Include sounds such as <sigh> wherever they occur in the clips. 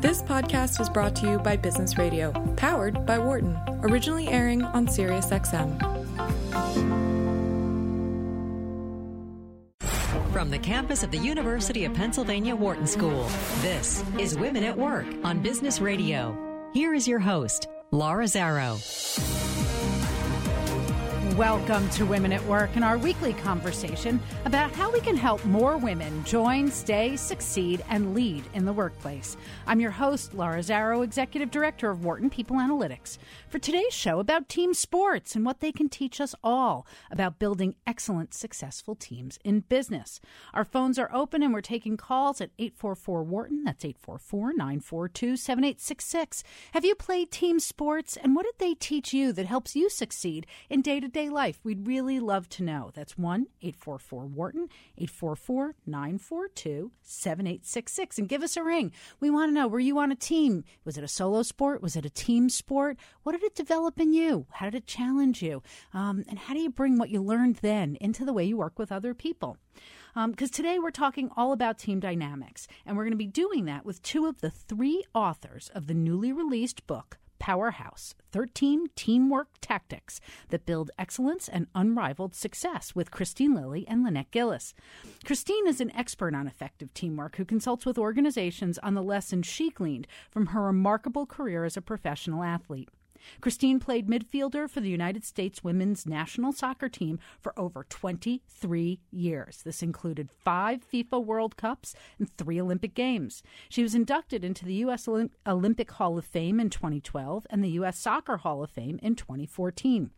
This podcast is brought to you by Business Radio, powered by Wharton, originally airing on SiriusXM. From the campus of the University of Pennsylvania Wharton School, this is Women at Work on Business Radio. Here is your host, Laura Zarrow. Welcome to Women at Work and our weekly conversation about how we can help more women join, stay, succeed, and lead in the workplace. I'm your host, Laura Zarrow, Executive Director of Wharton People Analytics. For today's show about team sports and what they can teach us all about building excellent, successful teams in business. Our phones are open and we're taking calls at 844 Wharton. That's 844 942 7866. Have you played team sports and what did they teach you that helps you succeed in day to day life? We'd really love to know. That's 1 844 Wharton, 844 942 7866. And give us a ring. We want to know were you on a team? Was it a solo sport? Was it a team sport? What did it develop in you? How did it challenge you? Um, and how do you bring what you learned then into the way you work with other people? Because um, today we're talking all about team dynamics, and we're going to be doing that with two of the three authors of the newly released book, Powerhouse 13 Teamwork Tactics that Build Excellence and Unrivaled Success with Kristine Lilly and Lynette Gillis. Kristine is an expert on effective teamwork who consults with organizations on the lessons she gleaned from her remarkable career as a professional athlete. Kristine played midfielder for the United States women's national soccer team for over 23 years. This included five FIFA World Cups and three Olympic Games. She was inducted into the U.S. Olympic Hall of Fame in 2012 and the U.S. Soccer Hall of Fame in 2014.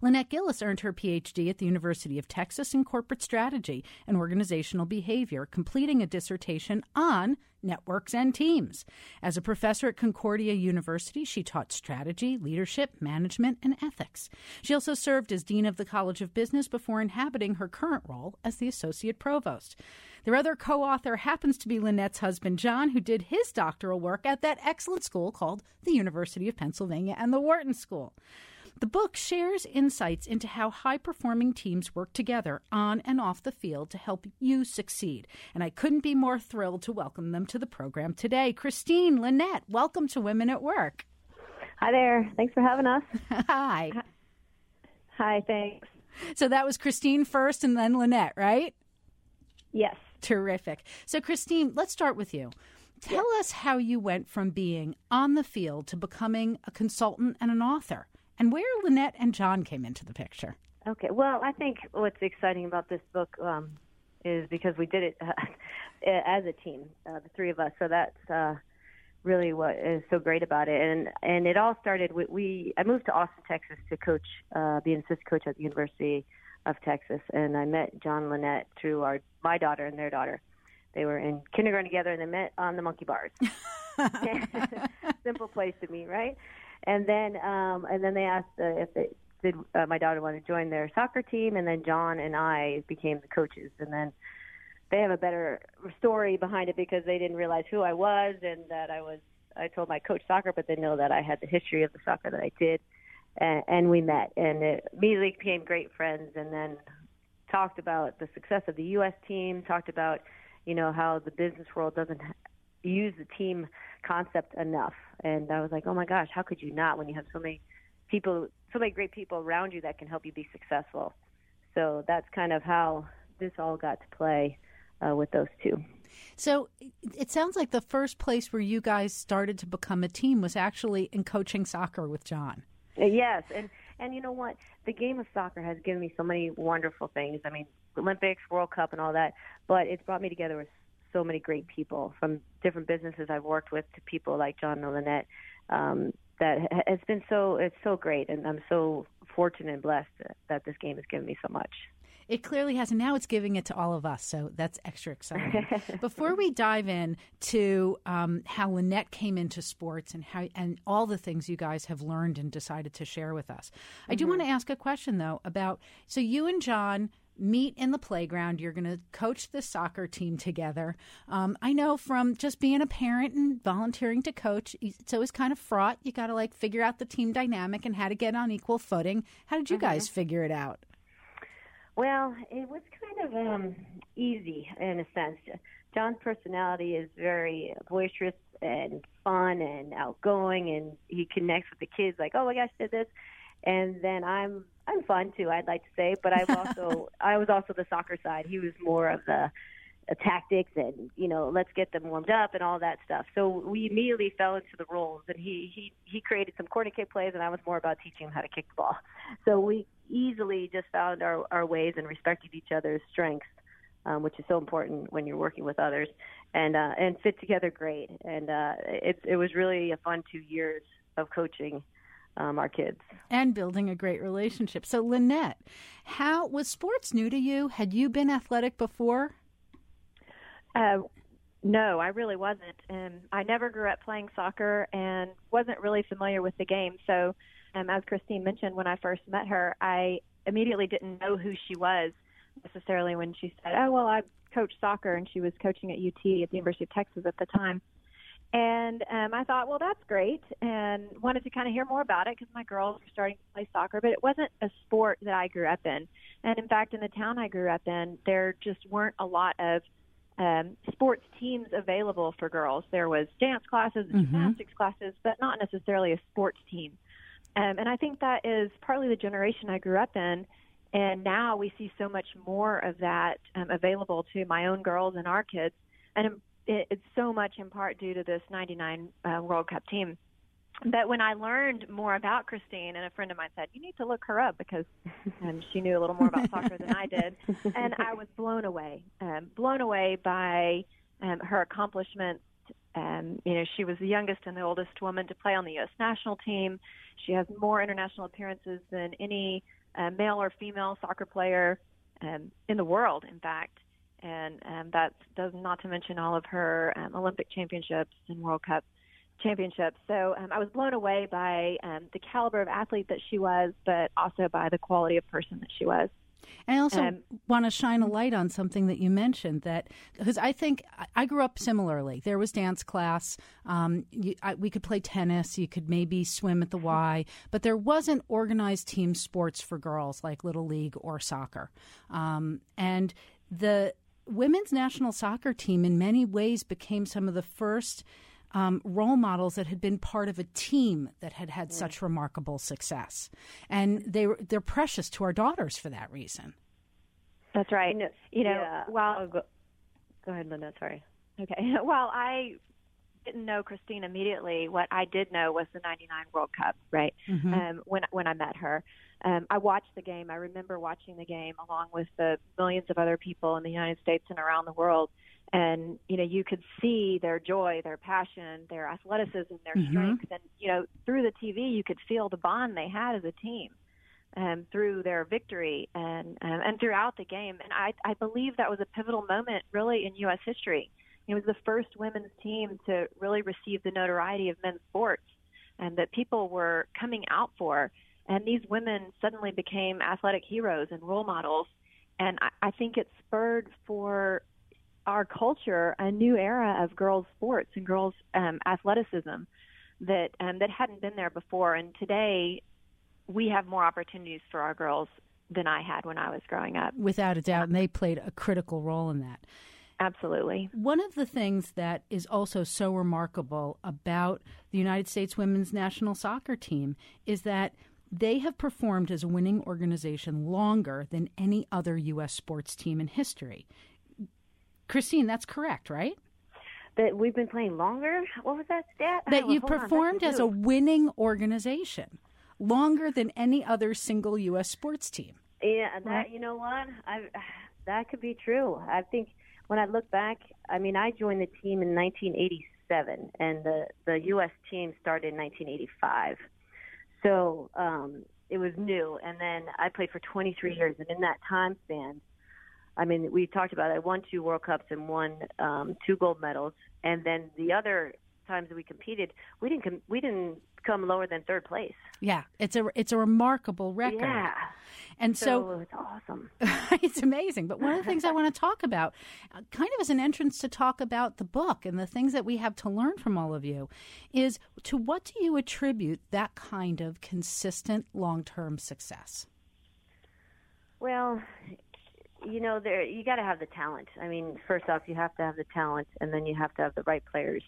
Lynette Gillis earned her PhD at the University of Texas in corporate strategy and organizational behavior, completing a dissertation on networks and teams. As a professor at Concordia University, she taught strategy, leadership, management, and ethics. She also served as Dean of the College of Business before inhabiting her current role as the Associate Provost. Their other co author happens to be Lynette's husband, John, who did his doctoral work at that excellent school called the University of Pennsylvania and the Wharton School. The book shares insights into how high performing teams work together on and off the field to help you succeed. And I couldn't be more thrilled to welcome them to the program today. Kristine, Lynette, welcome to Women at Work. Hi there. Thanks for having us. <laughs> Hi. Hi, thanks. So that was Kristine first and then Lynette, right? Yes. Terrific. So, Kristine, let's start with you. Tell yes. us how you went from being on the field to becoming a consultant and an author and where Lynette and John came into the picture. Okay, well, I think what's exciting about this book um, is because we did it uh, <laughs> as a team, uh, the three of us. So that's uh, really what is so great about it. And and it all started with we. I moved to Austin, Texas, to coach, uh, be an assistant coach at the University of Texas, and I met John Lynette through our my daughter and their daughter. They were in kindergarten together, and they met on the monkey bars. <laughs> <laughs> Simple place to meet, right? And then um, and then they asked uh, if they, did uh, my daughter want to join their soccer team, and then John and I became the coaches, and then they have a better story behind it because they didn't realize who I was and that I was. I told my coach soccer, but they know that I had the history of the soccer that I did, and, and we met and it immediately became great friends, and then talked about the success of the U.S. team, talked about you know how the business world doesn't use the team concept enough. And I was like, oh my gosh, how could you not when you have so many people, so many great people around you that can help you be successful? So that's kind of how this all got to play uh, with those two. So it sounds like the first place where you guys started to become a team was actually in coaching soccer with John. Uh, yes, and and you know what? The game of soccer has given me so many wonderful things. I mean, Olympics, World Cup, and all that. But it's brought me together with so many great people from different businesses I've worked with to people like John and Lynette. Um, that has been so it's so great, and I'm so fortunate and blessed that this game has given me so much. It clearly has, and now it's giving it to all of us. So that's extra exciting. <laughs> Before we dive in to um, how Lynette came into sports and how and all the things you guys have learned and decided to share with us, mm-hmm. I do mm-hmm. want to ask a question though about so you and John meet in the playground. You're going to coach the soccer team together. Um, I know from just being a parent and volunteering to coach, it's always kind of fraught. You got to like figure out the team dynamic and how to get on equal footing. How did you mm-hmm. guys figure it out? Well, it was kind of um, easy in a sense. John's personality is very boisterous and fun and outgoing, and he connects with the kids. Like, oh my gosh, did this, and then I'm I'm fun too. I'd like to say, but I've also <laughs> I was also the soccer side. He was more of the uh, tactics and you know let's get them warmed up and all that stuff. So we immediately fell into the roles, and he he he created some corner kick plays, and I was more about teaching him how to kick the ball. So we easily just found our our ways and respected each other's strengths, um, which is so important when you're working with others, and uh, and fit together great. And uh, it it was really a fun two years of coaching. Um, our kids and building a great relationship. So, Lynette, how was sports new to you? Had you been athletic before? Uh, no, I really wasn't. And I never grew up playing soccer and wasn't really familiar with the game. So, um, as Kristine mentioned, when I first met her, I immediately didn't know who she was necessarily when she said, "Oh, well, I coach soccer," and she was coaching at UT at the University of Texas at the time. And um, I thought, well, that's great, and wanted to kind of hear more about it because my girls were starting to play soccer, but it wasn't a sport that I grew up in. And in fact, in the town I grew up in, there just weren't a lot of um, sports teams available for girls. There was dance classes and mm-hmm. gymnastics classes, but not necessarily a sports team. Um, and I think that is partly the generation I grew up in. And now we see so much more of that um, available to my own girls and our kids. And it, it's so much in part due to this 99 uh, World Cup team. But when I learned more about Kristine, and a friend of mine said, "You need to look her up because <laughs> um, she knew a little more about soccer than I did," and I was blown away, um, blown away by um, her accomplishments. Um, you know, she was the youngest and the oldest woman to play on the U.S. national team. She has more international appearances than any uh, male or female soccer player um, in the world, in fact. And um, that does not to mention all of her um, Olympic championships and World Cup championships. So um, I was blown away by um, the caliber of athlete that she was, but also by the quality of person that she was. And I also um, want to shine a light on something that you mentioned that because I think I grew up similarly. There was dance class. Um, you, I, we could play tennis. You could maybe swim at the Y, but there wasn't organized team sports for girls like little league or soccer. Um, and the women's national soccer team, in many ways, became some of the first um, role models that had been part of a team that had had such remarkable success, and they they're precious to our daughters for that reason. That's right. You know, you know yeah. well, oh, go, go ahead, Linda. Sorry. Okay. <laughs> Well, I didn't know Kristine immediately. What I did know was the '99 World Cup, right? Mm-hmm. Um, when when I met her, um, I watched the game. I remember watching the game along with the millions of other people in the United States and around the world. And you know you could see their joy their passion their athleticism their mm-hmm. strength. And you know through the tv you could feel the bond they had as a team um, through their victory and um, and throughout the game. And i i believe that was a pivotal moment really in us history. It was the first women's team to really receive the notoriety of men's sports and that people were coming out for and these women suddenly became athletic heroes and role models and I, I think it spurred for our culture a new era of girls sports and girls um, athleticism that um, that hadn't been there before. And today, we have more opportunities for our girls than I had when I was growing up. Without a doubt, and they played a critical role in that. Absolutely. One of the things that is also so remarkable about the United States women's national soccer team is that they have performed as a winning organization longer than any other U.S. sports team in history. Kristine, that's correct, right? That we've been playing longer? What was that stat? That you performed as a winning organization longer than any other single U.S. sports team. Yeah, that right? you know what? I that could be true. I think when I look back, I mean, I joined the team in 1987, and the the U.S. team started in 1985. So um, it was new, and then I played for 23 years, and in that time span, I mean, we talked about it. I won two World Cups and won um, two gold medals, and then the other times that we competed, we didn't com- we didn't come lower than third place. Yeah, it's a it's a remarkable record. Yeah, and so, so it's awesome. <laughs> it's amazing. But one of the things I want to talk about, uh, kind of as an entrance to talk about the book and the things that we have to learn from all of you, is to what do you attribute that kind of consistent long term success? Well, you know, there you got to have the talent. I mean, first off, you have to have the talent, and then you have to have the right players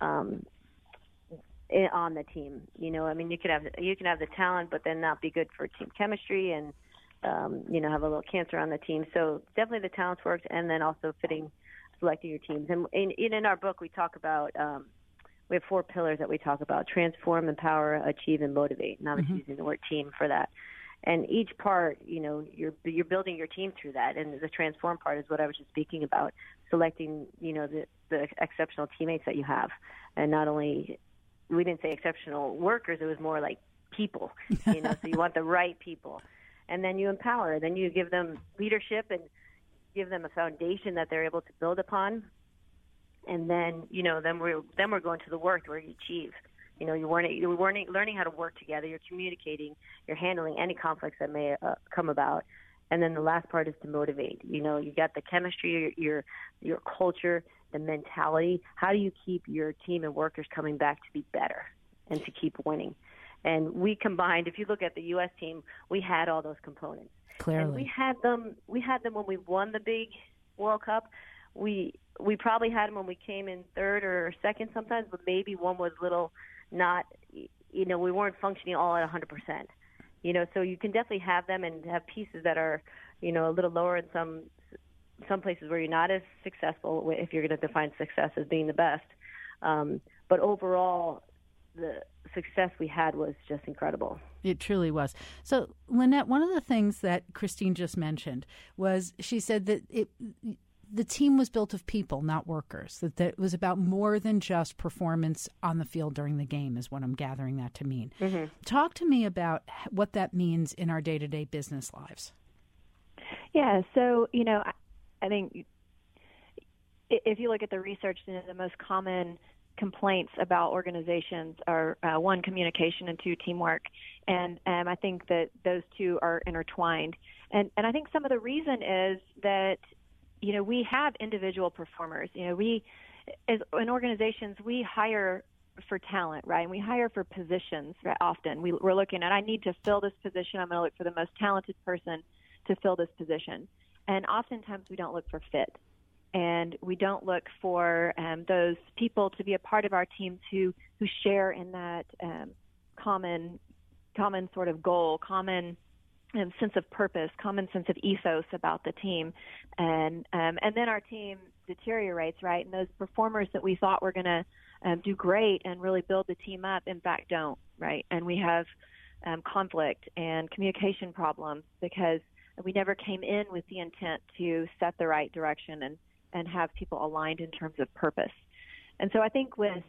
um, on the team. You know, I mean, you could have you can have the talent, but then not be good for team chemistry, and um, you know, have a little cancer on the team. So definitely the talents works, and then also fitting, selecting your teams. And in, in our book, we talk about. Um, we have four pillars that we talk about: transform, empower, achieve, and motivate. And I was mm-hmm. using the word team for that and each part you know you're you're building your team through that and the transform part is what I was just speaking about selecting you know the the exceptional teammates that you have and not only we didn't say exceptional workers it was more like people you know so you want the <laughs> right people and then you empower then you give them leadership and give them a foundation that they're able to build upon and then you know then we're then we're going to the work where you achieve you know, you weren't you weren't learning how to work together. You're communicating. You're handling any conflicts that may uh, come about. And then the last part is to motivate. You know, you got the chemistry, your, your your culture, the mentality. How do you keep your team and workers coming back to be better and to keep winning? And we combined. If you look at the U.S. team, we had all those components. Clearly, and we had them. We had them when we won the big World Cup. We we probably had them when we came in third or second sometimes, but maybe one was a little not you know we weren't functioning all at 100%. You know, so you can definitely have them and have pieces that are you know a little lower in some some places where you're not as successful if you're going to define success as being the best. Um, but overall, the success we had was just incredible. It truly was. So, Lynette, one of the things that Kristine just mentioned was she said that it the team was built of people, not workers. That, that it was about more than just performance on the field during the game, is what I'm gathering that to mean. Mm-hmm. Talk to me about what that means in our day to day business lives. Yeah, so, you know, I, I think if you look at the research, you know, the most common complaints about organizations are uh, one communication and two teamwork and um, i think that those two are intertwined and and i think some of the reason is that you know, we have individual performers. You know, we, as in organizations, we hire for talent, right? And we hire for positions right, often. We, we're looking at, I need to fill this position. I'm going to look for the most talented person to fill this position. And oftentimes we don't look for fit. And we don't look for um, those people to be a part of our teams who, who share in that um, common, common sort of goal, common um, sense of purpose, common sense of ethos about the team, and um, and then our team deteriorates, right? And those performers that we thought were going to um, do great and really build the team up, in fact, don't, right? And we have um, conflict and communication problems because we never came in with the intent to set the right direction and and have people aligned in terms of purpose. And so I think with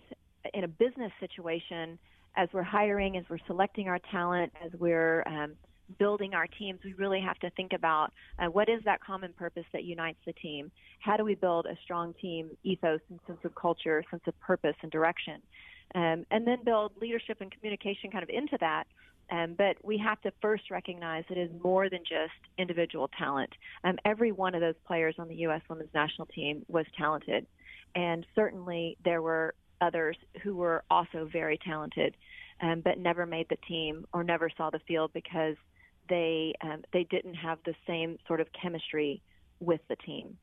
in a business situation, as we're hiring, as we're selecting our talent, as we're um, building our teams, we really have to think about uh, what is that common purpose that unites the team? How do we build a strong team ethos and sense of culture, sense of purpose and direction? Um, and then build leadership and communication kind of into that. Um, but we have to first recognize it is more than just individual talent. Um, every one of those players on the U.S. women's national team was talented. And certainly there were others who were also very talented, um, but never made the team or never saw the field because they um, they didn't have the same sort of chemistry with the team.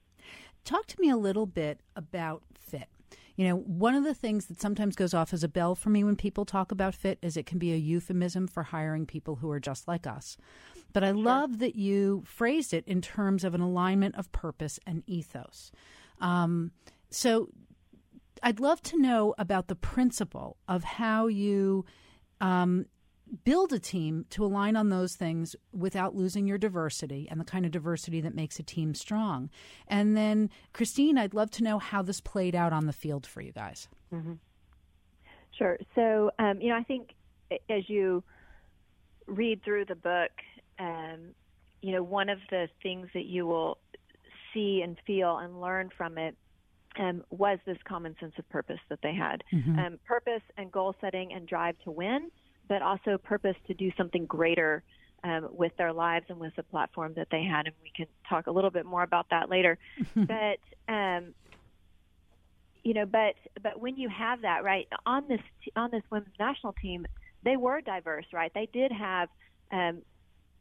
Talk to me a little bit about fit. You know, one of the things that sometimes goes off as a bell for me when people talk about fit is it can be a euphemism for hiring people who are just like us. But I sure. love that you phrased it in terms of an alignment of purpose and ethos. Um, so I'd love to know about the principle of how you um, build a team to align on those things without losing your diversity and the kind of diversity that makes a team strong. And then, Kristine, I'd love to know how this played out on the field for you guys. Mm-hmm. Sure. So, um, you know, I think as you read through the book, um, you know, one of the things that you will see and feel and learn from it um, was this common sense of purpose that they had. Mm-hmm. Um, purpose and goal setting and drive to win but also purpose to do something greater um, with their lives and with the platform that they had. And we can talk a little bit more about that later. <laughs> but um, you know, but but when you have that right on this on this women's national team, they were diverse, right? They did have um,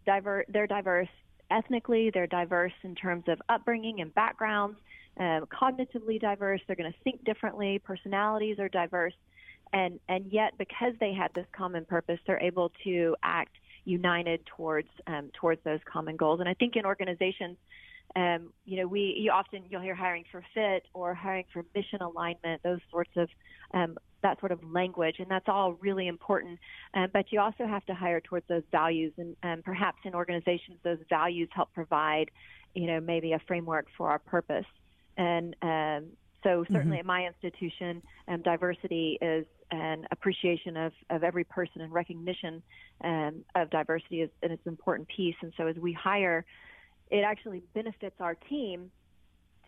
diver they're diverse ethnically, they're diverse in terms of upbringing and backgrounds, um, cognitively diverse. They're going to think differently. Personalities are diverse, and and yet because they had this common purpose, they're able to act united towards um, towards those common goals. And I think in organizations, um, you know, we you often you'll hear hiring for fit or hiring for mission alignment, those sorts of um, that sort of language, and that's all really important. Um, but you also have to hire towards those values, and um, perhaps in organizations, those values help provide, you know, maybe a framework for our purpose. And um, so, certainly mm-hmm. at my institution, um, diversity is an appreciation of, of every person and recognition um, of diversity is and it's an important piece. And so, as we hire, it actually benefits our team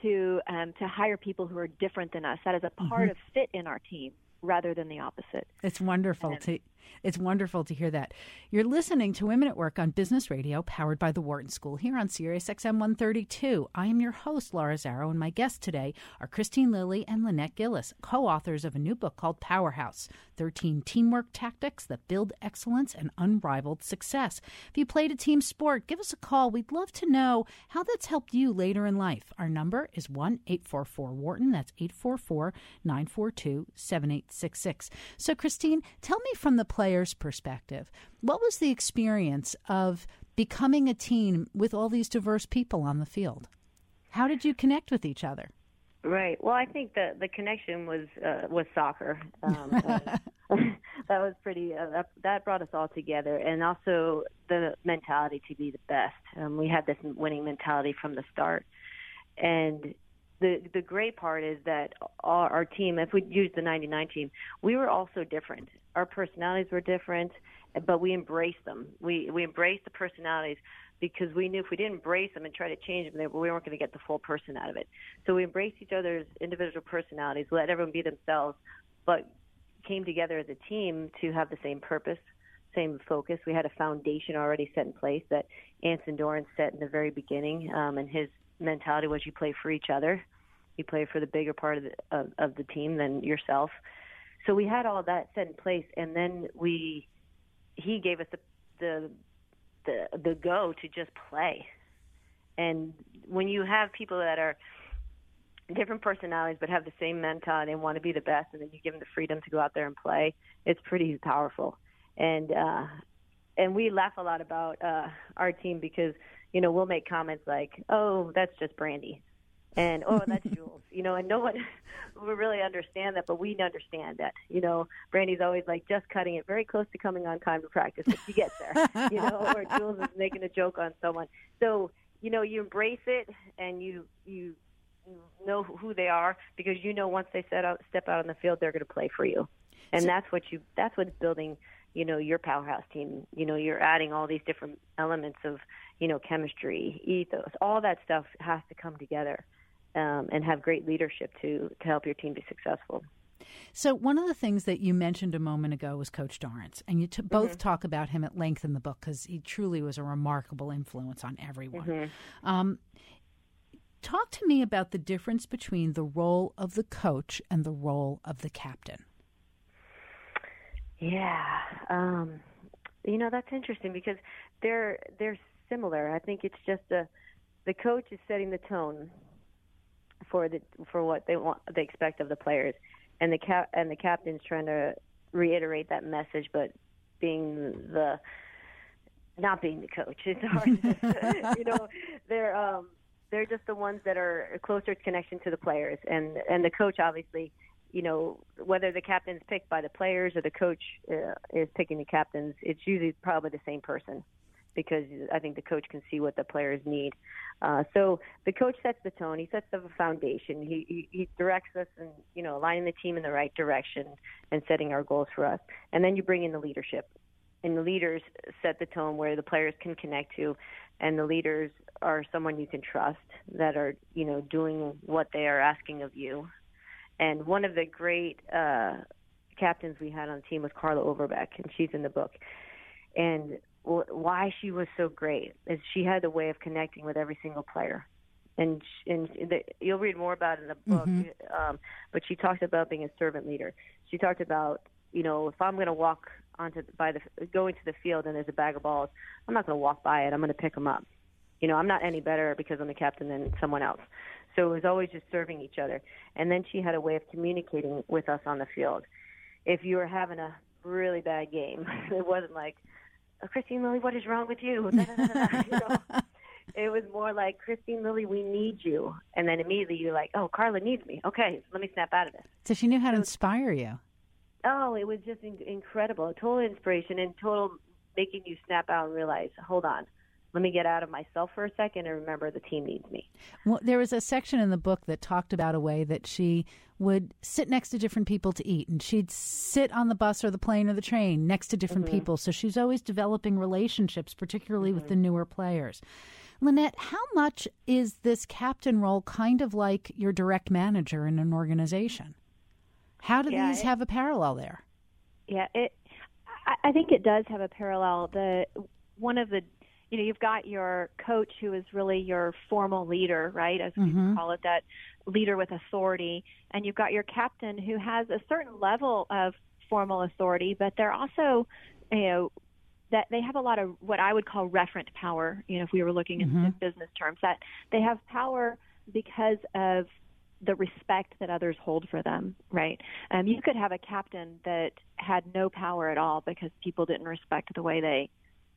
to um, to hire people who are different than us. That is a part mm-hmm. of fit in our team rather than the opposite. It's wonderful and, to it's wonderful to hear that. You're listening to Women at Work on Business Radio, powered by the Wharton School here on Sirius XM 132. I am your host, Laura Zarrow, and my guests today are Kristine Lilly and Lynette Gillis, co authors of a new book called Powerhouse 13 Teamwork Tactics that Build Excellence and Unrivaled Success. If you played a team sport, give us a call. We'd love to know how that's helped you later in life. Our number is 1 844 Wharton. That's 844 942 7866. So, Kristine, tell me from the player's perspective, what was the experience of becoming a team with all these diverse people on the field? How did you connect with each other? Right. Well, I think the the connection was uh, was soccer. Um, <laughs> <laughs> that was pretty. Uh, that, that brought us all together, and also the mentality to be the best. Um, we had this winning mentality from the start, and the the great part is that our, our team, if we use the '99 team, we were also different. Our personalities were different, but we embraced them. We we embraced the personalities because we knew if we didn't embrace them and try to change them, we weren't going to get the full person out of it. So we embraced each other's individual personalities, let everyone be themselves, but came together as a team to have the same purpose, same focus. We had a foundation already set in place that Anson Dorrance set in the very beginning, um, and his mentality was you play for each other, you play for the bigger part of the, of, of the team than yourself. So we had all that set in place, and then we he gave us the the the, the go to just play. And when you have people that are different personalities but have the same mentality and want to be the best, and then you give them the freedom to go out there and play, it's pretty powerful. And uh, and we laugh a lot about uh, our team because you know we'll make comments like, "Oh, that's just Brandi," and "Oh, that's <laughs> Jules," you know, and no one <laughs> will really understand that, but we understand that. You know, Brandi's always like just cutting it very close to coming on time to practice, but she gets there. you know, or <laughs> Jules is making a joke on someone. So you know, you embrace it and you you know who they are because you know once they set out step out on the field, they're going to play for you, and so, that's what you that's what's building you know your powerhouse team you know you're adding all these different elements of you know chemistry ethos all that stuff has to come together um, and have great leadership to to help your team be successful so one of the things that you mentioned a moment ago was Coach Dorrance, and you t- both mm-hmm. talk about him at length in the book because he truly was a remarkable influence on everyone. Mm-hmm. Um, talk to me about the difference between the role of the coach and the role of the captain. Yeah, um, you know that's interesting because they're they're similar. I think it's just a the coach is setting the tone for the for what they want they expect of the players, and the cap and the captain's trying to reiterate that message, but being the not being the coach. It's hard. <laughs> <laughs> you know, they're um, they're just the ones that are closer connection to the players, and and the coach obviously you know, whether the captain's picked by the players or the coach uh, is picking the captains, it's usually probably the same person because I think the coach can see what the players need. Uh, so the coach sets the tone. He sets the foundation. He, he, he directs us and, you know, aligning the team in the right direction and setting our goals for us. And then you bring in the leadership. And the leaders set the tone where the players can connect to. And the leaders are someone you can trust that are, you know, doing what they are asking of you and one of the great uh, captains we had on the team was Carla Overbeck, and she's in the book. And why she was so great is she had a way of connecting with every single player. And and the, you'll read more about it in the book. Mm-hmm. Um, but she talked about being a servant leader. She talked about you know if I'm going to walk onto by the go into the field and there's a bag of balls, I'm not going to walk by it. I'm going to pick them up You know, I'm not any better because I'm the captain than someone else. So it was always just serving each other. And then she had a way of communicating with us on the field. If you were having a really bad game, <laughs> it wasn't like, oh, Kristine Lilly, what is wrong with you? <laughs> <laughs> you know? It was more like, Kristine Lilly, we need you. And then immediately you're like, oh, Carla needs me. Okay, let me snap out of this. So she knew how to inspire you. Oh, it was just in- incredible. Total inspiration and total making you snap out and realize, hold on, let me get out of myself for a second and remember the team needs me. Well, there was a section in the book that talked about a way that she would sit next to different people to eat, and she'd sit on the bus or the plane or the train next to different mm-hmm. people. So she's always developing relationships, particularly mm-hmm. with the newer players. Lynette, how much is this captain role kind of like your direct manager in an organization? How do yeah, these it, have a parallel there? Yeah, it. I, I think it does have a parallel. The one of the you know you've got your coach who is really your formal leader right as we mm-hmm. call it that leader with authority and you've got your captain who has a certain level of formal authority but they're also you know that they have a lot of what I would call referent power you know if we were looking mm-hmm. in business terms that they have power because of the respect that others hold for them, right? Um, you could have a captain that had no power at all because people didn't respect the way they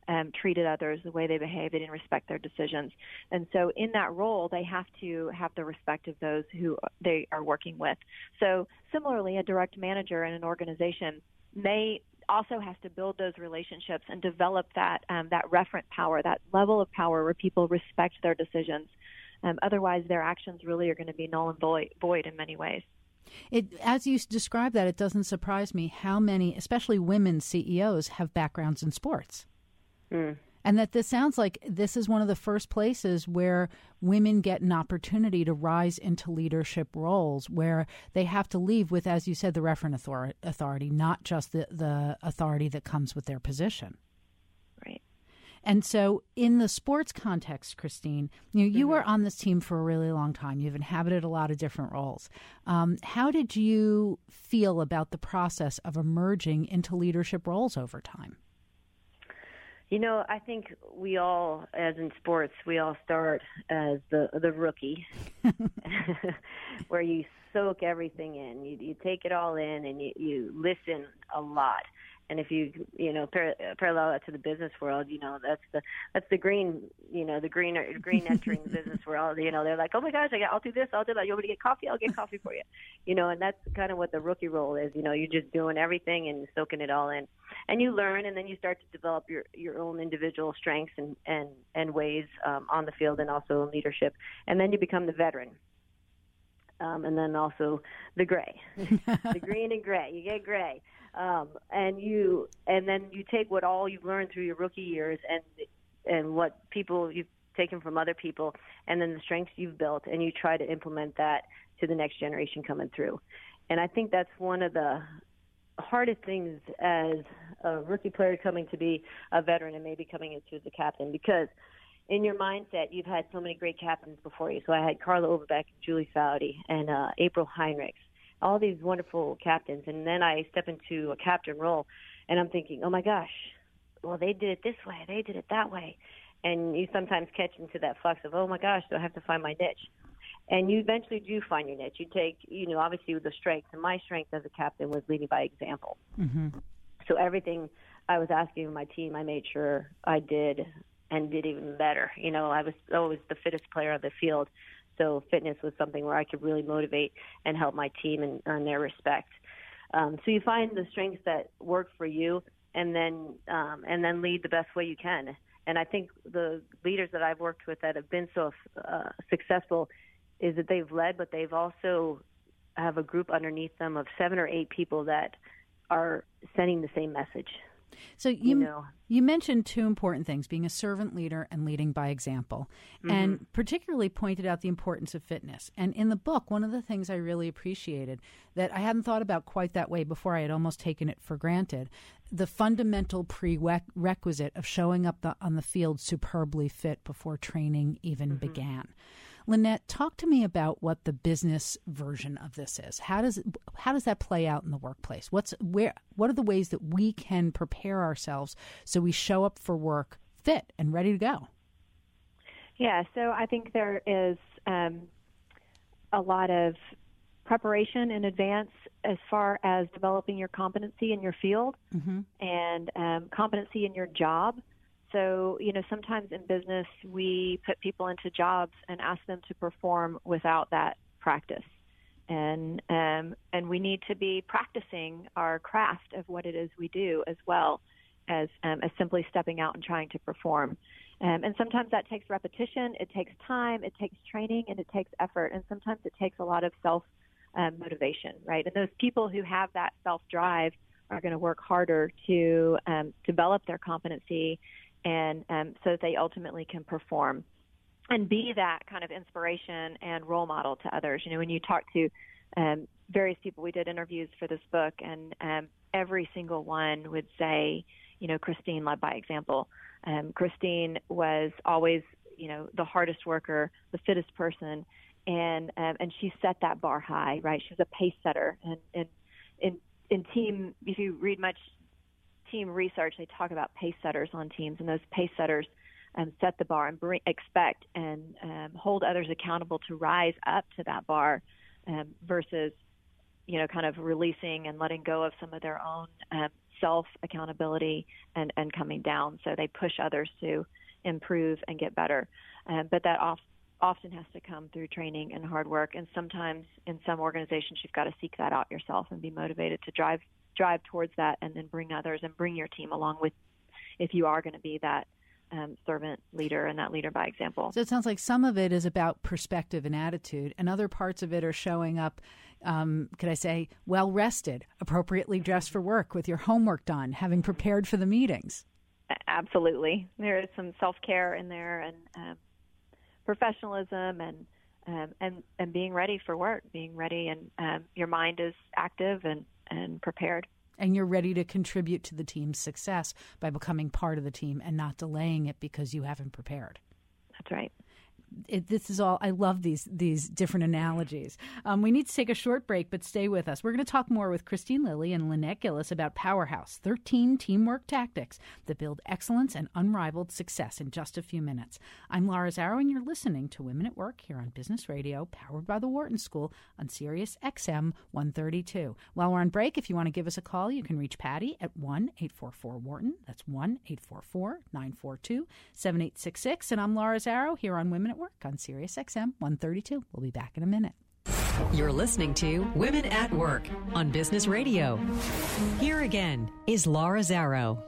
um, treated others, the way they behaved, they didn't respect their decisions. And so in that role, they have to have the respect of those who they are working with. So similarly, a direct manager in an organization may also has to build those relationships and develop that um, that referent power, that level of power where people respect their decisions. Um, otherwise, their actions really are going to be null and void, void in many ways. It, as you describe that, it doesn't surprise me how many, especially women CEOs, have backgrounds in sports. Mm. And that this sounds like this is one of the first places where women get an opportunity to rise into leadership roles where they have to leave with, as you said, the referent authority, not just the, the authority that comes with their position. Right. And so, in the sports context, Kristine, you know, you mm-hmm. were on this team for a really long time. You've inhabited a lot of different roles. Um, how did you feel about the process of emerging into leadership roles over time? You know, I think we all, as in sports, we all start as the the rookie, <laughs> <laughs> where you soak everything in, you you take it all in, and you you listen a lot and if you you know par- parallel that to the business world you know that's the that's the green you know the green green entering the <laughs> business world you know they're like oh my gosh I got, I'll do this I'll do that. You want me to get coffee? I'll get coffee for you. You know and that's kind of what the rookie role is you know you're just doing everything and soaking it all in. And you learn and then you start to develop your your own individual strengths and and and ways um, on the field and also in leadership. And then you become the veteran um, and then also the gray, <laughs> the green and gray. You get gray, um, and you and then you take what all you've learned through your rookie years and and what people you've taken from other people, and then the strengths you've built, and you try to implement that to the next generation coming through. And I think that's one of the hardest things as a rookie player coming to be a veteran and maybe coming into as a captain because in your mindset, you've had so many great captains before you. So I had Carla Overbeck, Julie Foudy, and uh, April Heinrichs, all these wonderful captains. And then I step into a captain role, and I'm thinking, oh my gosh, well they did it this way, they did it that way, and you sometimes catch into that flux of, oh my gosh, do I have to find my niche? And you eventually do find your niche. You take, you know, obviously with the strength, and my strength as a captain was leading by example. Mm-hmm. So everything I was asking of my team, I made sure I did and did even better. You know, I was always the fittest player on the field, so fitness was something where I could really motivate and help my team and earn their respect. Um, so you find the strengths that work for you, and then um, and then lead the best way you can. And I think the leaders that I've worked with that have been so uh, successful is that they've led, but they've also have a group underneath them of seven or eight people that are sending the same message. So you you, know. you, mentioned two important things: being a servant leader and leading by example, mm-hmm. and particularly pointed out the importance of fitness. And in the book, one of the things I really appreciated that I hadn't thought about quite that way before, I had almost taken it for granted, the fundamental prerequisite of showing up the, on the field superbly fit before training even mm-hmm. began. Lynette, talk to me about what the business version of this is. How does how does that play out in the workplace? What's where what are the ways that we can prepare ourselves so we show up for work fit and ready to go? Yeah, so I think there is um, a lot of preparation in advance as far as developing your competency in your field mm-hmm. and um, competency in your job. So, you know, sometimes in business we put people into jobs and ask them to perform without that practice. And um, and we need to be practicing our craft of what it is we do as well as um, as simply stepping out and trying to perform. Um, and sometimes that takes repetition, it takes time, it takes training, and it takes effort. And sometimes it takes a lot of self um, motivation, right? And those people who have that self drive are going to work harder to um, develop their competency and um, so that they ultimately can perform and be that kind of inspiration and role model to others. You know, when you talk to um, various people, we did interviews for this book, and um, every single one would say, you know, Kristine led by example. Um, Kristine was always, you know, the hardest worker, the fittest person, and um, and she set that bar high, right? She was a pace setter, and and in in team, if you read much team research, they talk about pace setters on teams, and those pace setters um, set the bar and bring, expect and um, hold others accountable to rise up to that bar, um, versus you know kind of releasing and letting go of some of their own um, self accountability and, and coming down. So they push others to improve and get better. Um, but that off, often has to come through training and hard work. And sometimes in some organizations, you've got to seek that out yourself and be motivated to drive drive towards that, and then bring others and bring your team along with. If you are going to be that um, servant leader and that leader by example. So it sounds like some of it is about perspective and attitude, and other parts of it are showing up um, could I say, well rested, appropriately dressed for work, with your homework done, having prepared for the meetings? Absolutely. There is some self care in there and um, professionalism and um, and and being ready for work, being ready, and um, your mind is active and and prepared. And you're ready to contribute to the team's success by becoming part of the team and not delaying it because you haven't prepared. That's right it, this is all I love these these different analogies. Um, we need to take a short break, but stay with us. We're going to talk more with Kristine Lilly and Lynette Gillis about Powerhouse 13 teamwork tactics that build excellence and unrivaled success in just a few minutes. I'm Laura Zarrow, and you're listening to Women at Work here on Business Radio, powered by the Wharton School on Sirius XM 132. While we're on break, if you want to give us a call, you can reach Patty at 1 844 Wharton. That's 1 844 942 7866. And I'm Laura Zarrow here on Women at Work on Sirius XM 132. We'll be back in a minute. You're listening to Women at Work on Business Radio. Here again is Laura Zarrow.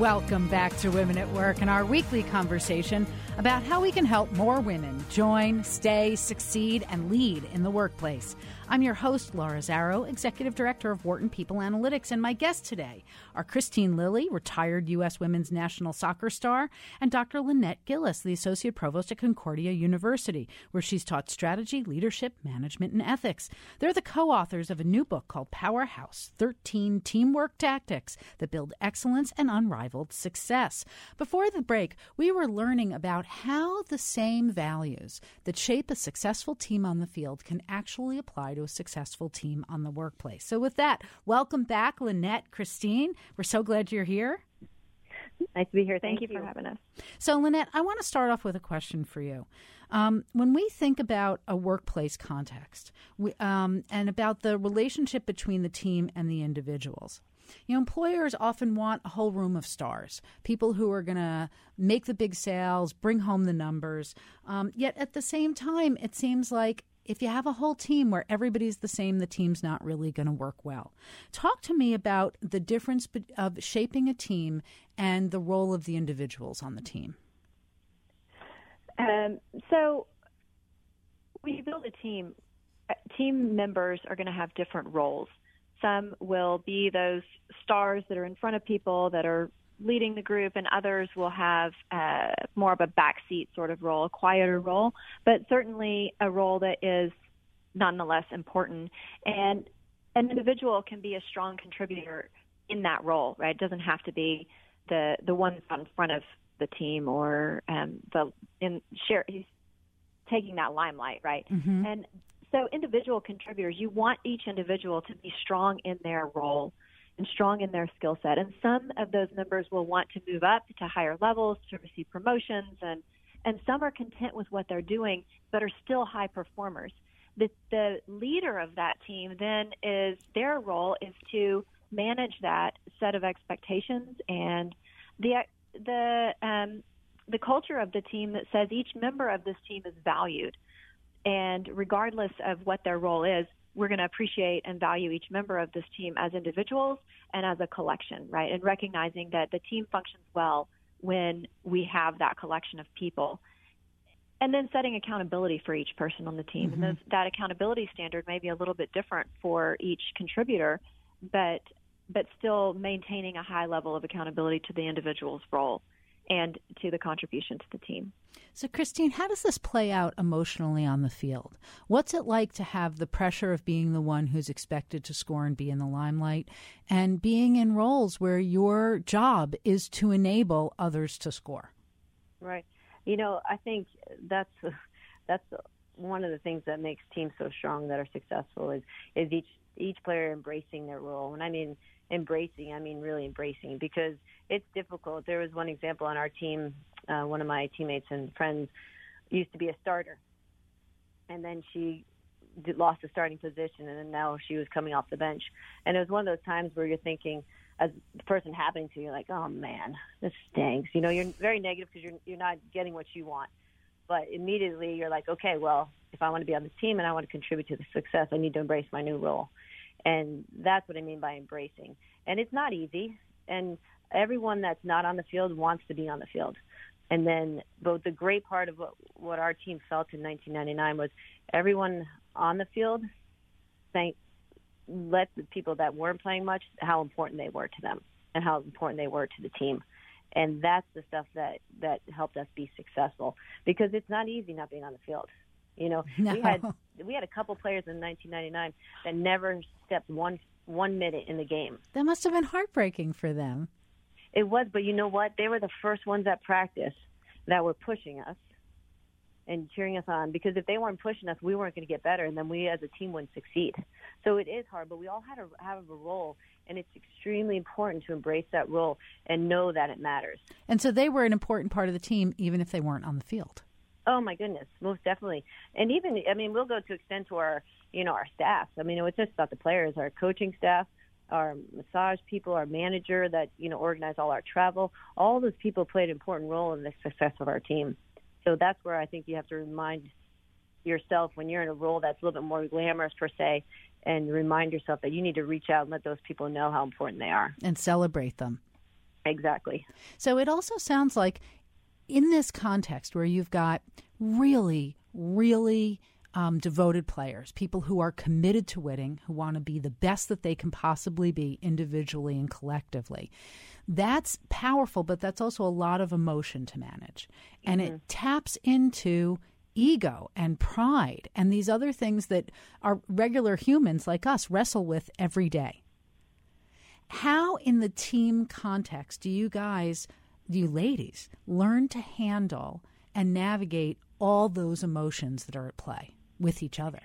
Welcome back to Women at Work and our weekly conversation about how we can help more women join, stay, succeed, and lead in the workplace. I'm your host, Laura Zarrow, Executive Director of Wharton People Analytics, and my guests today are Kristine Lilly, retired U.S. Women's National Soccer star, and Dr. Lynette Gillis, the Associate Provost at Concordia University, where she's taught strategy, leadership, management, and ethics. They're the co authors of a new book called Powerhouse 13 Teamwork Tactics that Build Excellence and Unrivaled Success. Before the break, we were learning about how the same values that shape a successful team on the field can actually apply to a successful team on the workplace. So, with that, welcome back, Lynette, Kristine. We're so glad you're here. Nice to be here. Thank, Thank you, you for having us. So, Lynette, I want to start off with a question for you. Um, when we think about a workplace context we, um, and about the relationship between the team and the individuals, you know, employers often want a whole room of stars, people who are going to make the big sales, bring home the numbers. Um, yet at the same time, it seems like if you have a whole team where everybody's the same, the team's not really going to work well. Talk to me about the difference of shaping a team and the role of the individuals on the team. Um, so, when you build a team, uh, team members are going to have different roles. Some will be those stars that are in front of people that are leading the group, and others will have uh, more of a backseat sort of role, a quieter role, but certainly a role that is nonetheless important. And an individual can be a strong contributor in that role, right? It doesn't have to be the the one in front of the team or um, the in share. He's taking that limelight, right? Mm-hmm. And so, individual contributors, you want each individual to be strong in their role and strong in their skill set. And some of those members will want to move up to higher levels to receive promotions and and some are content with what they're doing but are still high performers. The the leader of that team then is their role is to manage that set of expectations and the the um, the culture of the team that says each member of this team is valued and regardless of what their role is we're going to appreciate and value each member of this team as individuals and as a collection, right? And recognizing that the team functions well when we have that collection of people. And then setting accountability for each person on the team. Mm-hmm. And those, that accountability standard may be a little bit different for each contributor, but but still maintaining a high level of accountability to the individual's role and to the contribution to the team. So, Kristine, how does this play out emotionally on the field? What's it like to have the pressure of being the one who's expected to score and be in the limelight, and being in roles where your job is to enable others to score? Right. You know, I think that's that's one of the things that makes teams so strong that are successful is is each each player embracing their role. And I mean, embracing, I mean really embracing because it's difficult. There was one example on our team, uh, one of my teammates and friends used to be a starter. And then she did, lost a starting position and then now she was coming off the bench. And it was one of those times where you're thinking, as the person happening to you, like, oh man, this stinks. You know, you're very negative because you're you're not getting what you want. But immediately you're like, okay, well, if I want to be on this team and I want to contribute to the success, I need to embrace my new role. And that's what I mean by embracing. And it's not easy. And everyone that's not on the field wants to be on the field. And then, but the great part of what, what our team felt in 1999 was everyone on the field thank, let the people that weren't playing much how important they were to them and how important they were to the team. And that's the stuff that that helped us be successful because it's not easy not being on the field. You know, <laughs> no. we had we had a couple players in 1999 that never stepped one one minute in the game. That must have been heartbreaking for them. It was, but you know what? They were the first ones at practice that were pushing us and cheering us on because if they weren't pushing us, we weren't going to get better, and then we as a team wouldn't succeed. So it is hard, but we all had to have a role, and it's extremely important to embrace that role and know that it matters. And so they were an important part of the team, even if they weren't on the field. Oh my goodness, most definitely. And even I mean, we'll go to extent to our you know our staff. I mean, it's just about the players, our coaching staff, our massage people, our manager that you know organize all our travel. All those people played an important role in the success of our team. So that's where I think you have to remind yourself when you're in a role that's a little bit more glamorous per se, and remind yourself that you need to reach out and let those people know how important they are and celebrate them. Exactly. So it also sounds like in this context where you've got really, really um, devoted players, people who are committed to winning, who want to be the best that they can possibly be individually and collectively. That's powerful, but that's also a lot of emotion to manage. And mm-hmm. it taps into ego and pride and these other things that our regular humans like us wrestle with every day. How, in the team context, do you guys you ladies learn to handle and navigate all those emotions that are at play with each other?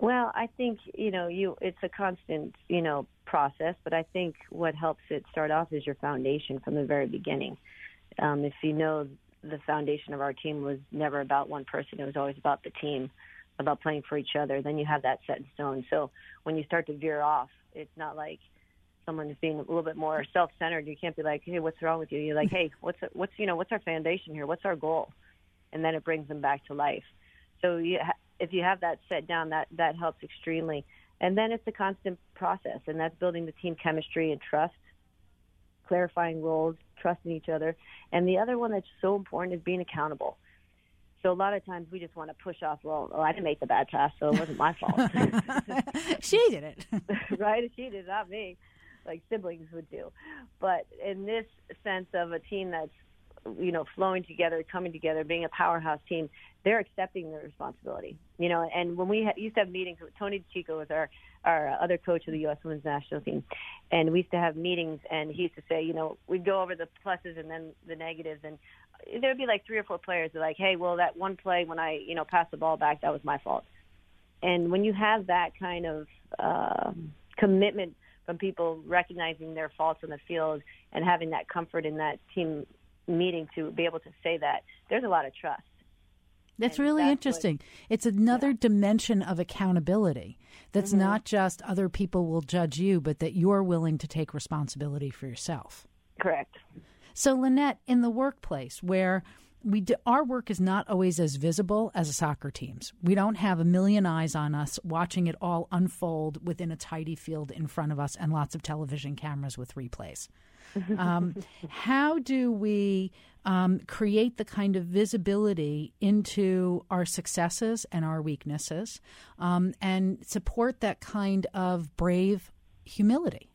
Well, I think you know you it's a constant you know process, but I think what helps it start off is your foundation from the very beginning. Um, if you know the foundation of our team was never about one person; it was always about the team, about playing for each other. Then you have that set in stone. So when you start to veer off, it's not like someone is being a little bit more self-centered, you can't be like, "Hey, what's wrong with you?" You're like, <laughs> "Hey, what's what's you know what's our foundation here? What's our goal?" And then it brings them back to life. So you ha- if you have that set down, that that helps extremely. And then it's a constant process, and that's building the team chemistry and trust, clarifying roles, trusting each other. And the other one that's so important is being accountable. So a lot of times we just want to push off, well, oh, I didn't make the bad pass, so it wasn't my fault. <laughs> <laughs> she did it. right? She did, not me like siblings would do. But in this sense of a team that's you know flowing together, coming together, being a powerhouse team, they're accepting their responsibility. You know, and when we ha- used to have meetings, Tony DiCicco was our our other coach of the U.S. Women's National Team, and we used to have meetings, and he used to say, you know, we'd go over the pluses and then the negatives, and there would be like three or four players that like, hey, well, that one play when I you know passed the ball back, that was my fault. And when you have that kind of uh, commitment from people recognizing their faults on the field and having that comfort in that team meeting to be able to say that, there's a lot of trust. That's and really that's interesting. What, it's another yeah. dimension of accountability. That's mm-hmm. not just other people will judge you, but that you're willing to take responsibility for yourself. Correct. So, Lynette, in the workplace where we do, our work is not always as visible as a soccer team's. We don't have a million eyes on us watching it all unfold within a tidy field in front of us and lots of television cameras with replays. <laughs> Um, how do we um, create the kind of visibility into our successes and our weaknesses um, and support that kind of brave humility?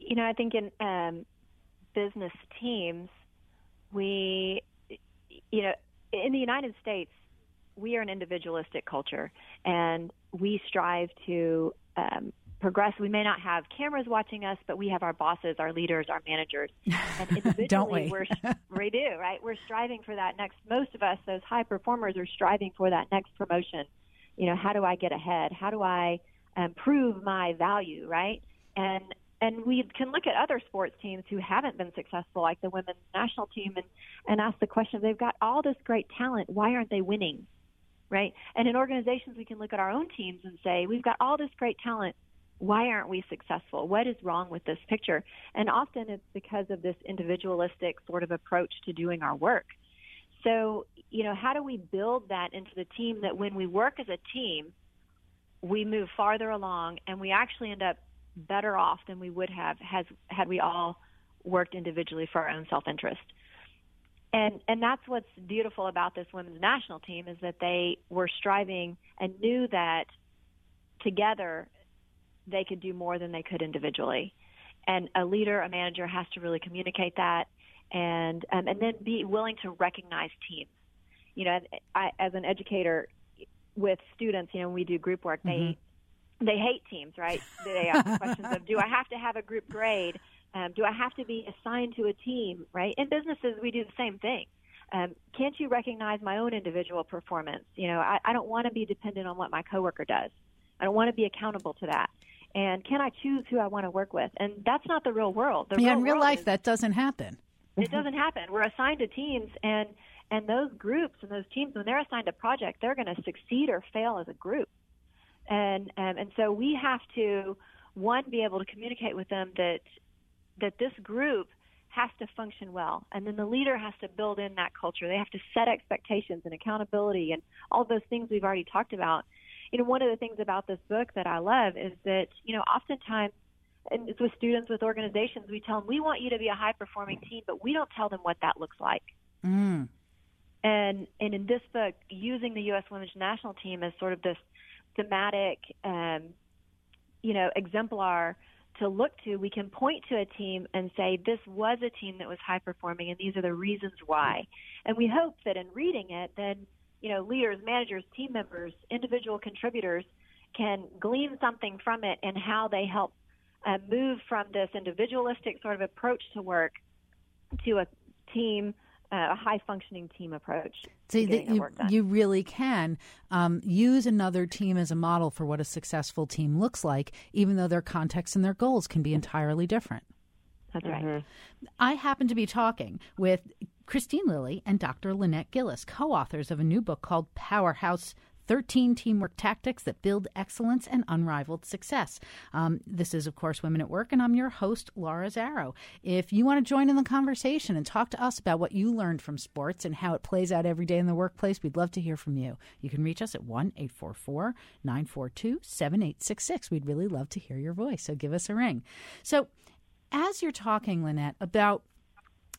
You know, I think in um, business teams, we, you know, in the United States, we are an individualistic culture, and we strive to um, progress. We may not have cameras watching us, but we have our bosses, our leaders, our managers, <laughs> and individually, Don't we? we're <laughs> we do right. We're striving for that next. Most of us, those high performers, are striving for that next promotion. You know, how do I get ahead? How do I um, prove my value? Right, and and we can look at other sports teams who haven't been successful, like the women's national team, and, and ask the question they've got all this great talent. Why aren't they winning? Right? And in organizations, we can look at our own teams and say, we've got all this great talent. Why aren't we successful? What is wrong with this picture? And often it's because of this individualistic sort of approach to doing our work. So, you know, how do we build that into the team that when we work as a team, we move farther along and we actually end up better off than we would have has had we all worked individually for our own self-interest. And and that's what's beautiful about this women's national team is that they were striving and knew that together they could do more than they could individually. And a leader, a manager has to really communicate that and um, and then be willing to recognize teams. You know, I, as an educator with students, you know, when we do group work, they mm-hmm they hate teams, right? They ask questions of, do I have to have a group grade? Um, do I have to be assigned to a team, right? In businesses, we do the same thing. Um, can't you recognize my own individual performance? You know, I, I don't want to be dependent on what my coworker does. I don't want to be accountable to that. And can I choose who I want to work with? And that's not the real world. The yeah, real in real life, is, that doesn't happen. It doesn't happen. We're assigned to teams, and and those groups and those teams, when they're assigned a project, they're going to succeed or fail as a group and um, and so we have to one be able to communicate with them that that this group has to function well. And then the leader has to build in that culture. They have to set expectations and accountability and all those things we've already talked about. You know one of the things about this book that i love is that you know oftentimes and it's with students with organizations we tell them we want you to be a high performing team but we don't tell them what that looks like. Mm. and and in this book using the us women's national team as sort of this thematic, um, you know, exemplar to look to, we can point to a team and say, this was a team that was high performing and these are the reasons why. And we hope that in reading it, then, you know, leaders, managers, team members, individual contributors can glean something from it and how they help uh, move from this individualistic sort of approach to work to a team a high functioning team approach. See, that you, you really can um, use another team as a model for what a successful team looks like, even though their context and their goals can be entirely different. That's right. Mm-hmm. I happen to be talking with Kristine Lilly and Dr. Lynette Gillis, co authors of a new book called Powerhouse 13 teamwork tactics that build excellence and unrivaled success. Um, this is, of course, Women at Work, and I'm your host, Laura Zarrow. If you want to join in the conversation and talk to us about what you learned from sports and how it plays out every day in the workplace, we'd love to hear from you. You can reach us at 1 844 942 7866. We'd really love to hear your voice, so give us a ring. So, as you're talking, Lynette, about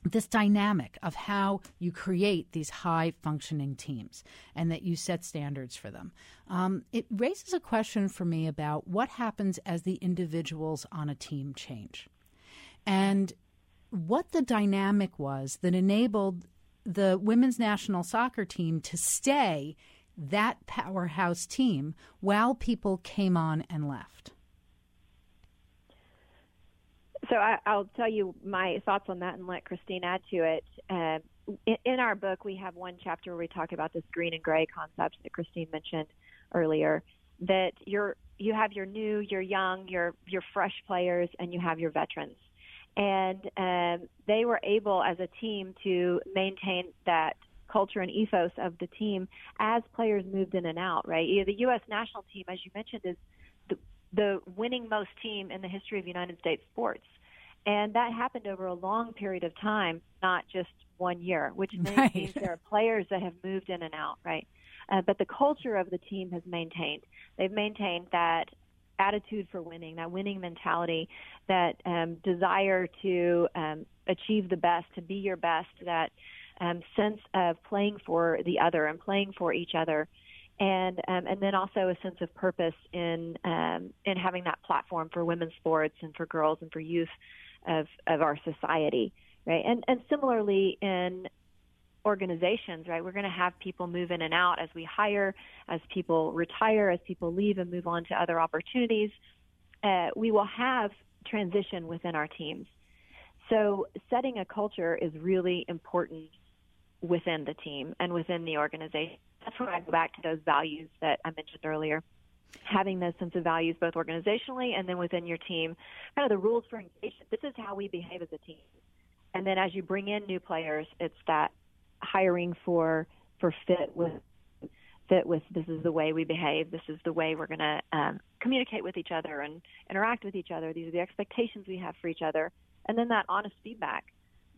this dynamic of how you create these high functioning teams and that you set standards for them. Um, it raises a question for me about what happens as the individuals on a team change and what the dynamic was that enabled the women's national soccer team to stay that powerhouse team while people came on and left. So I, will tell you my thoughts on that and let Kristine add to it. Um, in, our book, we have one chapter where we talk about this green and gray concept that Kristine mentioned earlier. that you're you have your new, your young, your your fresh players, and you have your veterans, and um, they were able as a team to maintain that culture and ethos of the team as players moved in and out. Right, the U.S. national team, as you mentioned, is the winning most team in the history of United States sports. And that happened over a long period of time, not just one year, which <laughs> Right. means there are players that have moved in and out, right? Uh, but the culture of the team has maintained. They've maintained that attitude for winning, that winning mentality, that um, desire to um, achieve the best, to be your best, that um, sense of playing for the other and playing for each other, and um, and then also a sense of purpose in um, in having that platform for women's sports and for girls and for youth of of our society, right? And and similarly in organizations, right? We're going to have people move in and out as we hire, as people retire, as people leave and move on to other opportunities. Uh, we will have transition within our teams. So setting a culture is really important within the team and within the organization. That's where I go back to those values that I mentioned earlier. Having those sense of values both organizationally and then within your team, kind of the rules for engagement. This is how we behave as a team. And then as you bring in new players, it's that hiring for for fit with fit with this is the way we behave this is the way we're going to um, communicate with each other and interact with each other these are the expectations we have for each other and then that honest feedback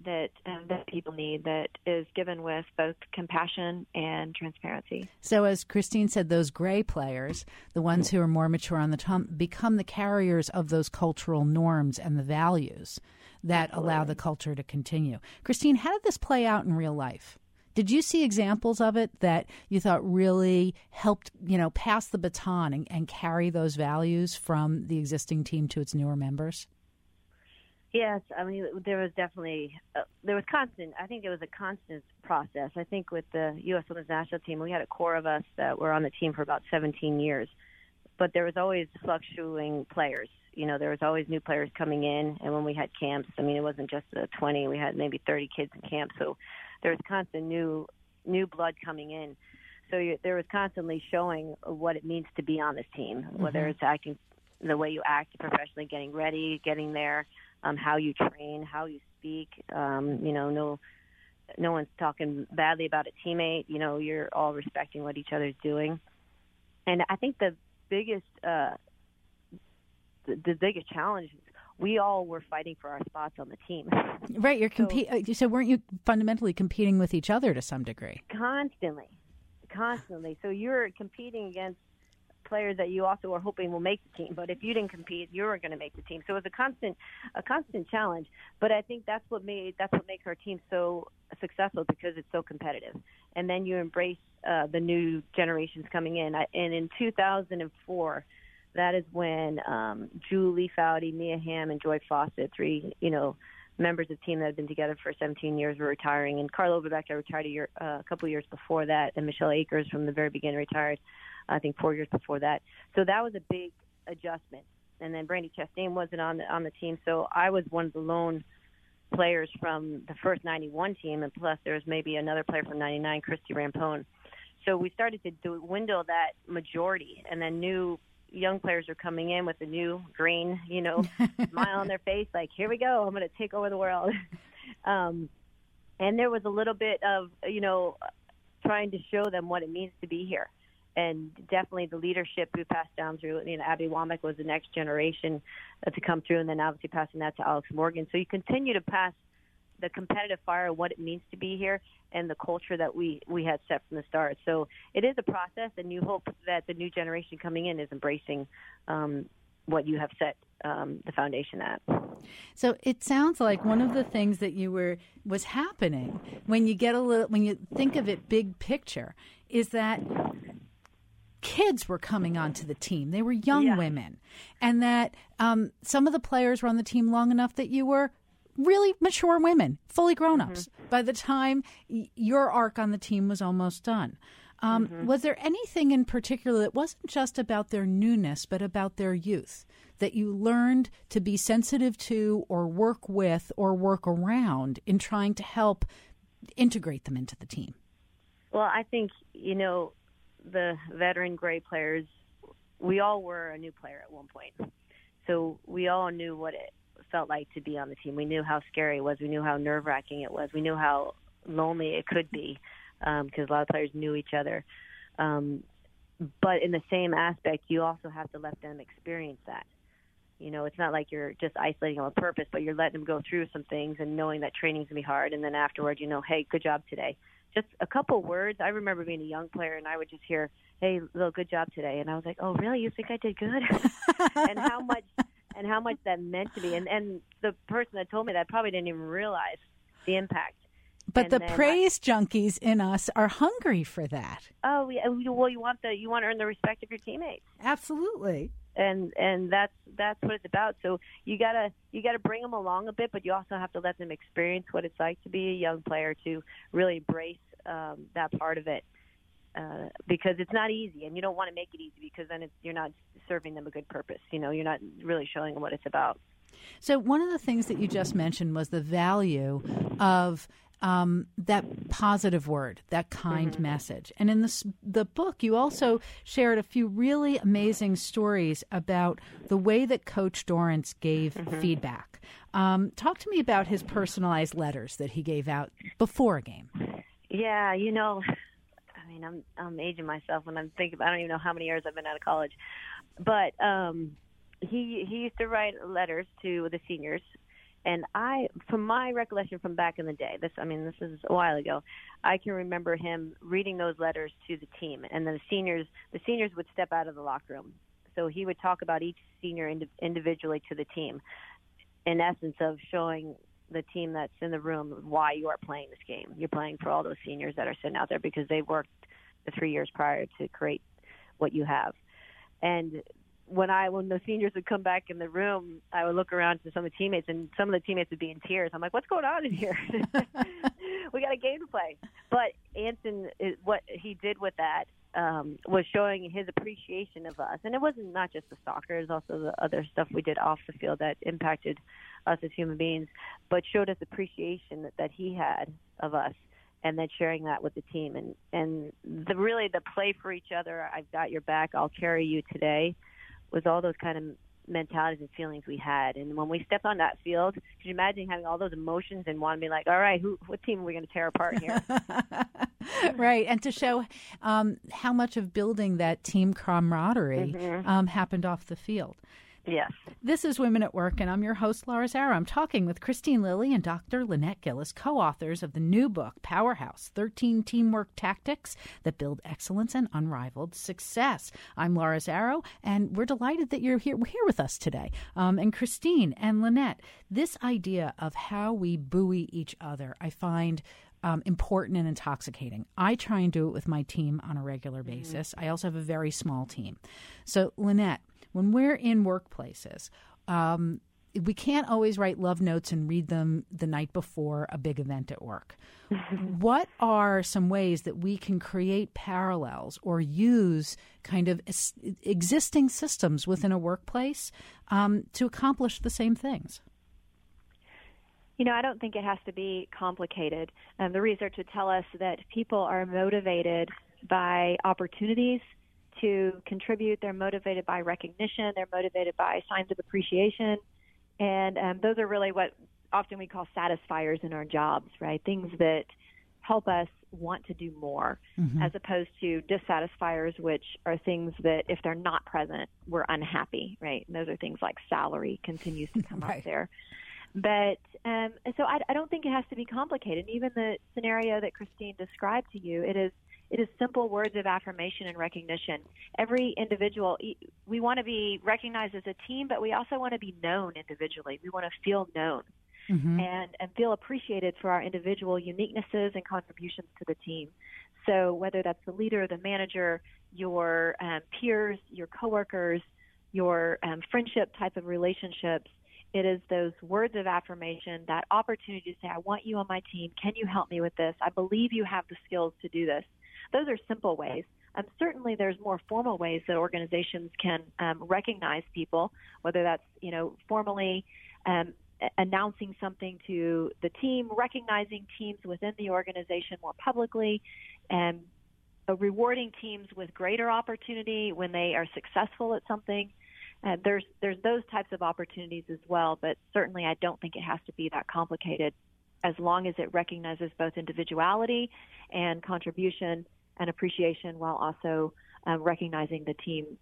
that um, that people need that is given with both compassion and transparency So, as Kristine said, those gray players, the ones who are more mature on the tom, become the carriers of those cultural norms and the values that allow the culture to continue. Kristine, how did this play out in real life? Did you see examples of it that you thought really helped, you know, pass the baton and, and carry those values from the existing team to its newer members? Yes, I mean there was definitely uh, there was constant. I think it was a constant process. I think with the U.S. Women's National Team, we had a core of us that were on the team for about 17 years, but there was always fluctuating players. You know, there was always new players coming in, and when we had camps, I mean, it wasn't just the 20. We had maybe 30 kids in camp, so there was constant new new blood coming in. So you, there was constantly showing what it means to be on this team, whether it's acting the way you act professionally, getting ready, getting there um, how you train, how you speak. Um, you know, no, no one's talking badly about a teammate. You know, you're all respecting what each other's doing. And I think the biggest, uh, the, the biggest challenge is we all were fighting for our spots on the team <laughs> Right, you're compete. So, weren't you fundamentally competing with each other to some degree? constantly, constantly. So you're competing against players that you also are hoping will make the team. But if you didn't compete, you weren't going to make the team. So it was a constant, a constant challenge. But I think that's what made that's what makes our team so successful because it's so competitive. And then you embrace uh, the new generations coming in. I, and in 2004, that is when um, Julie Foudy, Mia Hamm, and Joy Fawcett, three you know members of the team that had been together for 17 years, were retiring. And Carla Overbeck retired a, year, uh, a couple years before that, and Michelle Akers from the very beginning retired. I think four years before that. So that was a big adjustment. And then Brandi Chastain wasn't on the on the team, so I was one of the lone players from the first 91 team, and plus there was maybe another player from 99, Christie Rampone. So we started to dwindle that majority, and then new young players are coming in with a new green, you know, <laughs> smile on their face, like here we go, I'm going to take over the world. <laughs> um, and there was a little bit of you know trying to show them what it means to be here and definitely the leadership who passed down through. You know, Abby Wambach was the next generation uh, to come through, and then obviously passing that to Alex Morgan. So you continue to pass the competitive fire, what it means to be here, and the culture that we we had set from the start. So it is a process, and you hope that the new generation coming in is embracing um, what you have set um, the foundation at. So it sounds like one of the things that you were was happening when you get a little when you think of it big picture is that kids were coming onto the team. They were young Yeah. women, and that um, some of the players were on the team long enough that you were really mature women, fully grown ups. By the time y- your arc on the team was almost done. Um, Was there anything in particular that wasn't just about their newness, but about their youth that you learned to be sensitive to, or work with, or work around in trying to help integrate them into the team? Well, I think you know the veteran gray players we all were a new player at one point. So we all knew what it felt like to be on the team. We knew how scary it was. We knew how nerve wracking it was. We knew how lonely it could be because um, a lot of players knew each other. Um, but in the same aspect, you also have to let them experience that. You know, it's not like you're just isolating them on purpose, but you're letting them go through some things and knowing that training's gonna be hard, and then afterward, you know, hey, good job today. Just a couple words. I remember being a young player, and I would just hear, "Hey, little good job today," and I was like, "Oh, really? You think I did good?" <laughs> and how much and how much that meant to me. And and the person that told me that probably didn't even realize the impact. But And the praise junkies in us are hungry for that. Oh, yeah. Well, you want the you want to earn the respect of your teammates, Absolutely. and and that's that's what it's about. So you gotta you gotta bring them along a bit, but you also have to let them experience what it's like to be a young player to really embrace um, that part of it. Uh, because it's not easy, and you don't want to make it easy because then it's, you're not serving them a good purpose. You know, you're not really showing them what it's about. So, one of the things that you just mentioned was the value of um, that positive word, that kind message. And in this, the book, you also shared a few really amazing stories about the way that Coach Dorrance gave feedback. Um, talk to me about his personalized letters that he gave out before a game. Yeah, you know, I mean, I'm I'm aging myself when I'm thinking. I don't even know how many years I've been out of college, but um, he he used to write letters to the seniors, and I, from my recollection from back in the day, this I mean, this is a while ago. I can remember him reading those letters to the team, and then the seniors the seniors would step out of the locker room. So he would talk about each senior indi- individually to the team, in essence of showing the team that's in the room why you are playing this game. You're playing for all those seniors that are sitting out there because they worked the three years prior to create what you have. And when I when the seniors would come back in the room, I would look around to some of the teammates, and some of the teammates would be in tears. I'm like, "What's going on in here? <laughs> <laughs> we got a game to play." But Anson, what he did with that um, was showing his appreciation of us, and it wasn't not just the soccer; it was also the other stuff we did off the field that impacted us as human beings, but showed us appreciation that, that he had of us and then sharing that with the team. And and the really the play for each other i've got your back i'll carry you today was all those kind of mentalities and feelings we had. And when we stepped on that field could you imagine having all those emotions and want to be like all right who what team are we going to tear apart here? <laughs> Right, and to show um, how much of building that team camaraderie um, happened off the field. Yes This is Women at Work, and I'm your host, Laura Zarrow. I'm talking with Kristine Lilly and Dr. Lynette Gillis, co authors of the new book, Powerhouse 13 Teamwork Tactics That Build Excellence and Unrivaled Success. I'm Laura Zarrow, and we're delighted that you're here, here with us today. Um, and Kristine and Lynette, this idea of how we buoy each other, I find um, important and intoxicating. I try and do it with my team on a regular basis. I also have a very small team. So, Lynette, when we're in workplaces, um, we can't always write love notes and read them the night before a big event at work. <laughs> what are some ways that we can create parallels or use kind of existing systems within a workplace um, to accomplish the same things? You know, I don't think it has to be complicated. Um, the research would tell us that people are motivated by opportunities to contribute. They're motivated by recognition. They're motivated by signs of appreciation. And um, those are really what often we call satisfiers in our jobs, right? Things that help us want to do more as opposed to dissatisfiers, which are things that if they're not present, we're unhappy, right? And those are things like salary continues to come Right. up there. But um, so I, I don't think it has to be complicated. Even the scenario that Kristine described to you, it is it is simple words of affirmation and recognition. Every individual, we want to be recognized as a team, but we also want to be known individually. We want to feel known and, and feel appreciated for our individual uniquenesses and contributions to the team. So whether that's the leader, the manager, your um, peers, your coworkers, your um, friendship type of relationships, it is those words of affirmation, that opportunity to say, I want you on my team. Can you help me with this? I believe you have the skills to do this. Those are simple ways. Um, certainly, there's more formal ways that organizations can um, recognize people, whether that's you know formally um, announcing something to the team, recognizing teams within the organization more publicly, and uh, rewarding teams with greater opportunity when they are successful at something. Uh, there's there's those types of opportunities as well, but certainly I don't think it has to be that complicated. As long as it recognizes both individuality and contribution and appreciation, while also um, recognizing the team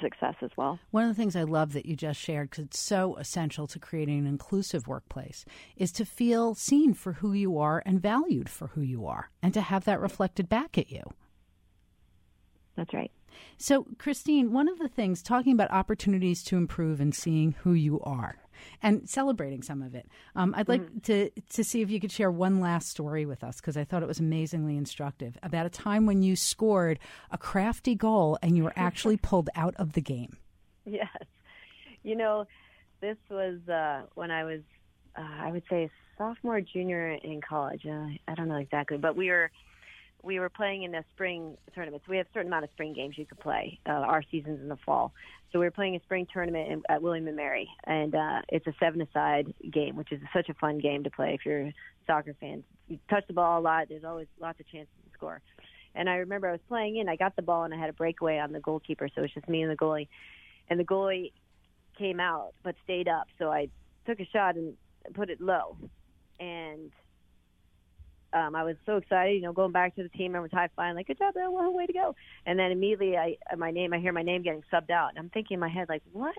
success as well. One of the things I love that you just shared, because it's so essential to creating an inclusive workplace, is to feel seen for who you are and valued for who you are, and to have that reflected back at you. That's right. So, Kristine, one of the things talking about opportunities to improve and seeing who you are and celebrating some of it. Um, I'd like mm. to to see if you could share one last story with us because I thought it was amazingly instructive about a time when you scored a crafty goal and you were actually <laughs> pulled out of the game. Yes, you know, this was uh, when I was, uh, I would say, sophomore, junior in college. Uh, I don't know exactly, but we were we were playing in a spring tournament. So we have a certain amount of spring games you could play. Uh, our season's in the fall. So we were playing a spring tournament in, at William and Mary, and uh, it's a seven-a-side game, which is such a fun game to play if you're soccer fan. You touch the ball a lot. There's always lots of chances to score. And I remember I was playing in. I got the ball and I had a breakaway on the goalkeeper, so it was just me and the goalie. And the goalie came out but stayed up, so I took a shot and put it low. And um, I was so excited, you know, going back to the team. I was high fiving, like, "Good job, Bill! Well, way to go!" And then immediately, I my name, I hear my name getting subbed out, and I'm thinking in my head, like, "What?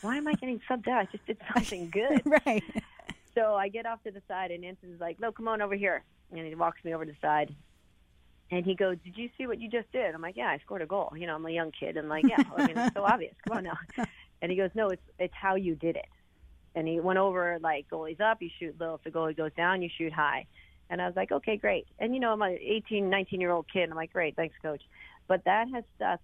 Why am I getting subbed out? I just did <laughs> something good." <laughs> right. So I get off to the side, and Anson's like, "No, come on over here," and he walks me over to the side, and he goes, "Did you see what you just did?" I'm like, "Yeah, I scored a goal." You know, I'm a young kid, and like, yeah, I mean, it's so obvious. Come on now. <laughs> And he goes, "No, it's it's how you did it." And he went over like goalies up, you shoot low. If the goalie goes down, you shoot high. And I was like, okay, great. And you know, I'm an 18, 19 year old kid. I'm like, great, thanks, coach. But that has stuck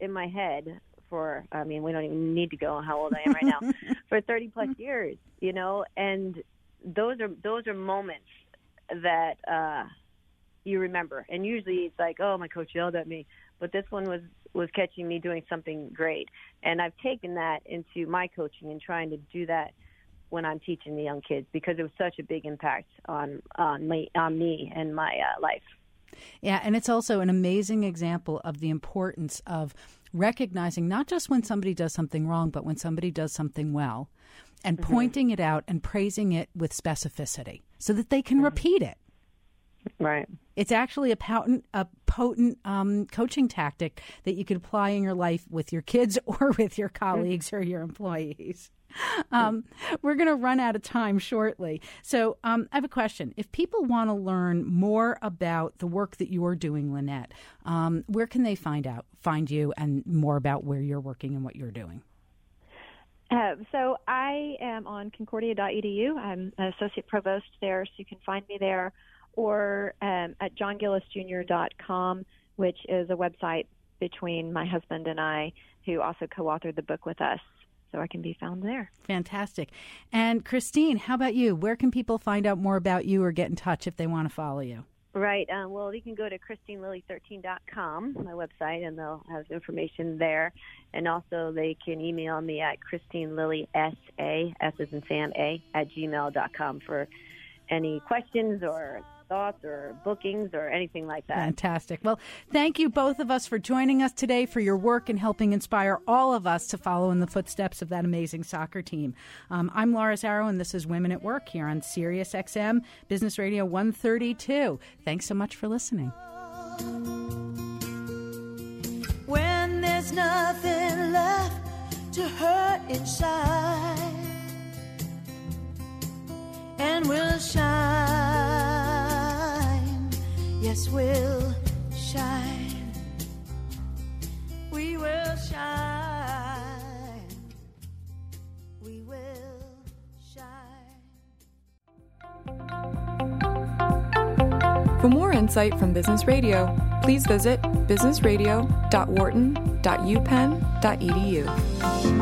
in my head for, I mean, we don't even need to go on how old I am right now, <laughs> for 30 plus years, you know, and those are, those are moments that, uh, you remember. And usually it's like, oh, my coach yelled at me. But this one was, was catching me doing something great. And I've taken that into my coaching and trying to do that when I'm teaching the young kids because it was such a big impact on on me on me and my uh, life. Yeah, and it's also an amazing example of the importance of recognizing not just when somebody does something wrong, but when somebody does something well, and mm-hmm. pointing it out and praising it with specificity so that they can mm-hmm. repeat it. Right. It's actually a potent, a potent um, coaching tactic that you could apply in your life with your kids <laughs> or with your colleagues or your employees. <laughs> Um, we're going to run out of time shortly. So um, I have a question. If people want to learn more about the work that you're doing, Lynette, um, where can they find out, find you, and more about where you're working and what you're doing? Uh, so I am on concordia.edu. I'm an associate provost there, so you can find me there, or um, at johngillisjr.com, which is a website between my husband and I, who also co-authored the book with us so I can be found there. Fantastic. And Kristine, how about you? Where can people find out more about you or get in touch if they want to follow you? Right. Um, well, you can go to kristinelilly13.com, my website, and they'll have information there. And also, they can email me at christinelillysa, S as in Sam, A, at gmail.com for any questions or thoughts or bookings or anything like that. Fantastic. Well, thank you both of us for joining us today for your work and helping inspire all of us to follow in the footsteps of that amazing soccer team. Um, I'm Laura Zarrow, and this is Women at Work here on Sirius XM Business Radio 132. Thanks so much for listening. When there's nothing left to hurt inside, and we'll shine yes, we'll shine. We will shine. We will shine. For more insight from Business Radio, please visit businessradio.wharton.upenn.edu.